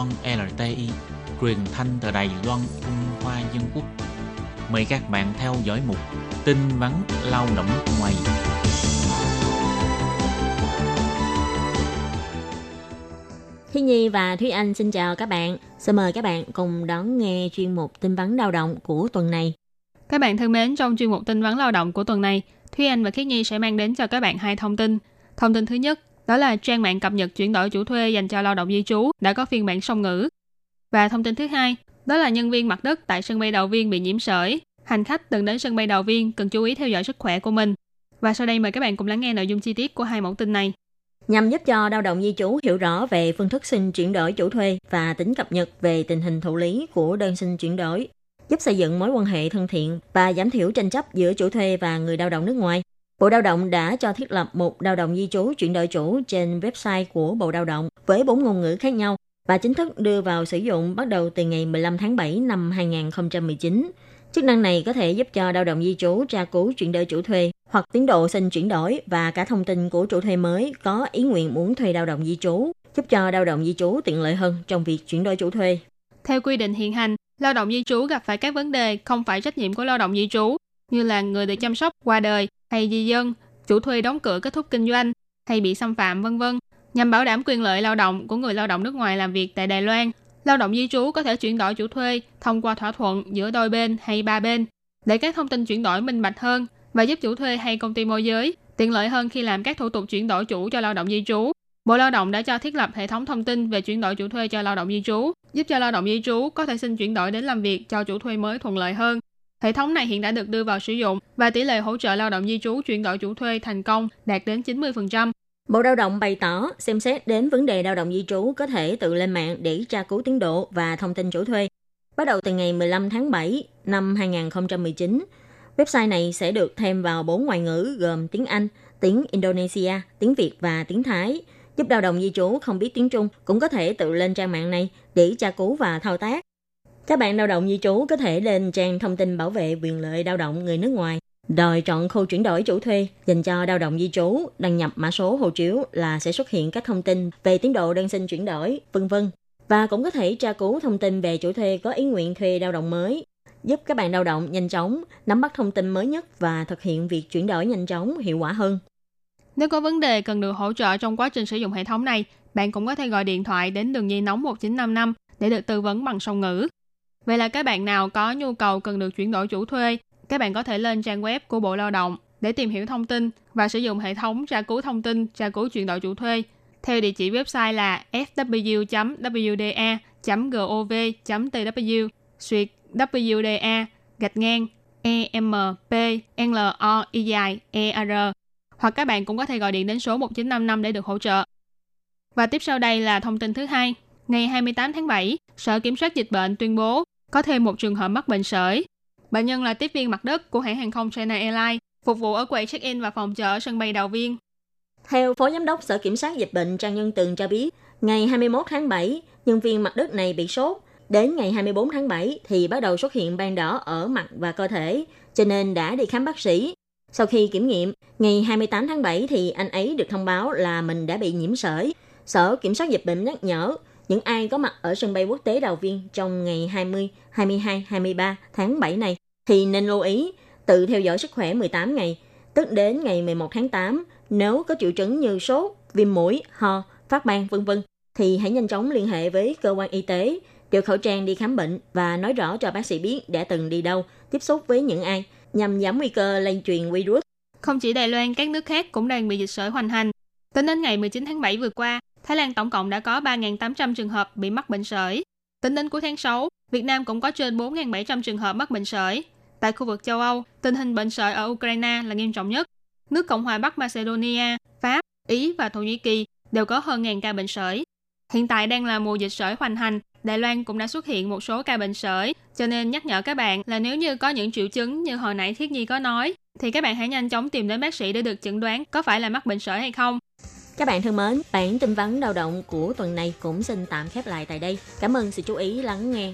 Loan LTI, truyền thanh từ Đài Loan, Trung Hoa Dân Quốc. Mời các bạn theo dõi mục tin vắn lao động ngoài. Thi Nhi và Thúy Anh xin chào các bạn. Xin mời các bạn cùng đón nghe chuyên mục tin vắn lao động của tuần này. Các bạn thân mến, trong chuyên mục tin vắn lao động của tuần này, Thúy Anh và Khiết Nhi sẽ mang đến cho các bạn hai thông tin. Thông tin thứ nhất, đó là trang mạng cập nhật chuyển đổi chủ thuê dành cho lao động di trú đã có phiên bản song ngữ. Và thông tin thứ hai, đó là nhân viên mặt đất tại sân bay Đầu Viên bị nhiễm sởi. Hành khách từng đến sân bay Đầu Viên cần chú ý theo dõi sức khỏe của mình. Và sau đây mời các bạn cùng lắng nghe nội dung chi tiết của hai mẫu tin này. Nhằm giúp cho lao động di trú hiểu rõ về phương thức xin chuyển đổi chủ thuê và tính cập nhật về tình hình thụ lý của đơn xin chuyển đổi, giúp xây dựng mối quan hệ thân thiện và giảm thiểu tranh chấp giữa chủ thuê và người lao động nước ngoài. Bộ Lao động đã cho thiết lập một lao động di trú chuyển đổi chủ trên website của Bộ Lao động với bốn ngôn ngữ khác nhau và chính thức đưa vào sử dụng bắt đầu từ ngày 15 tháng 7 năm 2019. Chức năng này có thể giúp cho lao động di trú tra cứu chuyển đổi chủ thuê hoặc tiến độ xin chuyển đổi và cả thông tin của chủ thuê mới có ý nguyện muốn thuê lao động di trú, giúp cho lao động di trú tiện lợi hơn trong việc chuyển đổi chủ thuê. Theo quy định hiện hành, lao động di trú gặp phải các vấn đề không phải trách nhiệm của lao động di trú, như là người được chăm sóc qua đời hay di dân, chủ thuê đóng cửa kết thúc kinh doanh hay bị xâm phạm vân vân. Nhằm bảo đảm quyền lợi lao động của người lao động nước ngoài làm việc tại Đài Loan, lao động di trú có thể chuyển đổi chủ thuê thông qua thỏa thuận giữa đôi bên hay ba bên để các thông tin chuyển đổi minh bạch hơn và giúp chủ thuê hay công ty môi giới tiện lợi hơn khi làm các thủ tục chuyển đổi chủ cho lao động di trú. Bộ Lao động đã cho thiết lập hệ thống thông tin về chuyển đổi chủ thuê cho lao động di trú, giúp cho lao động di trú có thể xin chuyển đổi đến làm việc cho chủ thuê mới thuận lợi hơn. Hệ thống này hiện đã được đưa vào sử dụng và tỷ lệ hỗ trợ lao động di trú chuyển đổi chủ thuê thành công đạt đến 90%. Bộ Lao động bày tỏ xem xét đến vấn đề lao động di trú có thể tự lên mạng để tra cứu tiến độ và thông tin chủ thuê. Bắt đầu từ ngày 15 tháng 7 năm 2019, website này sẽ được thêm vào bốn ngoại ngữ gồm tiếng Anh, tiếng Indonesia, tiếng Việt và tiếng Thái, giúp lao động di trú không biết tiếng Trung cũng có thể tự lên trang mạng này để tra cứu và thao tác. Các bạn lao động di trú có thể lên trang thông tin bảo vệ quyền lợi lao động người nước ngoài, đòi chọn khu chuyển đổi chủ thuê dành cho lao động di trú, đăng nhập mã số hộ chiếu là sẽ xuất hiện các thông tin về tiến độ đơn xin chuyển đổi, vân vân. Và cũng có thể tra cứu thông tin về chủ thuê có ý nguyện thuê lao động mới, giúp các bạn lao động nhanh chóng nắm bắt thông tin mới nhất và thực hiện việc chuyển đổi nhanh chóng, hiệu quả hơn. Nếu có vấn đề cần được hỗ trợ trong quá trình sử dụng hệ thống này, bạn cũng có thể gọi điện thoại đến đường dây nóng 1955 để được tư vấn bằng song ngữ. Vậy là các bạn nào có nhu cầu cần được chuyển đổi chủ thuê, các bạn có thể lên trang web của Bộ Lao động để tìm hiểu thông tin và sử dụng hệ thống tra cứu thông tin, tra cứu chuyển đổi chủ thuê theo địa chỉ website là fw.wda.gov.tw suyệt WDA gạch ngang EMPLOER hoặc các bạn cũng có thể gọi điện đến số 1955 để được hỗ trợ. Và tiếp sau đây là thông tin thứ hai. Ngày 28 tháng 7, Sở Kiểm soát Dịch bệnh tuyên bố có thêm một trường hợp mắc bệnh sởi. Bệnh nhân là tiếp viên mặt đất của hãng hàng không China Airlines, phục vụ ở quầy check-in và phòng chờ ở sân bay Đào Viên. Theo Phó Giám đốc Sở Kiểm soát Dịch bệnh Trang Nhân Tường cho biết, ngày 21 tháng 7, nhân viên mặt đất này bị sốt. Đến ngày 24 tháng 7 thì bắt đầu xuất hiện ban đỏ ở mặt và cơ thể, cho nên đã đi khám bác sĩ. Sau khi kiểm nghiệm, ngày 28 tháng 7 thì anh ấy được thông báo là mình đã bị nhiễm sởi. Sở Kiểm soát Dịch bệnh nhắc nhở những ai có mặt ở sân bay quốc tế Đào Viên trong ngày 20, 22, 23 tháng 7 này thì nên lưu ý tự theo dõi sức khỏe 18 ngày, tức đến ngày 11 tháng 8 nếu có triệu chứng như sốt, viêm mũi, ho, phát ban vân vân thì hãy nhanh chóng liên hệ với cơ quan y tế, đeo khẩu trang đi khám bệnh và nói rõ cho bác sĩ biết đã từng đi đâu, tiếp xúc với những ai nhằm giảm nguy cơ lây truyền virus. Không chỉ Đài Loan, các nước khác cũng đang bị dịch sởi hoành hành. Tính đến ngày 19 tháng 7 vừa qua, Thái Lan tổng cộng đã có 3.800 trường hợp bị mắc bệnh sởi. Tính đến cuối tháng 6, Việt Nam cũng có trên 4.700 trường hợp mắc bệnh sởi. Tại khu vực châu Âu, tình hình bệnh sởi ở Ukraine là nghiêm trọng nhất. Nước Cộng hòa Bắc Macedonia, Pháp, Ý và Thổ Nhĩ Kỳ đều có hơn ngàn ca bệnh sởi. Hiện tại đang là mùa dịch sởi hoành hành, Đài Loan cũng đã xuất hiện một số ca bệnh sởi, cho nên nhắc nhở các bạn là nếu như có những triệu chứng như hồi nãy Thiết Nhi có nói, thì các bạn hãy nhanh chóng tìm đến bác sĩ để được chẩn đoán có phải là mắc bệnh sởi hay không. Các bạn thân mến, bản tin vắn lao động của tuần này cũng xin tạm khép lại tại đây. Cảm ơn sự chú ý lắng nghe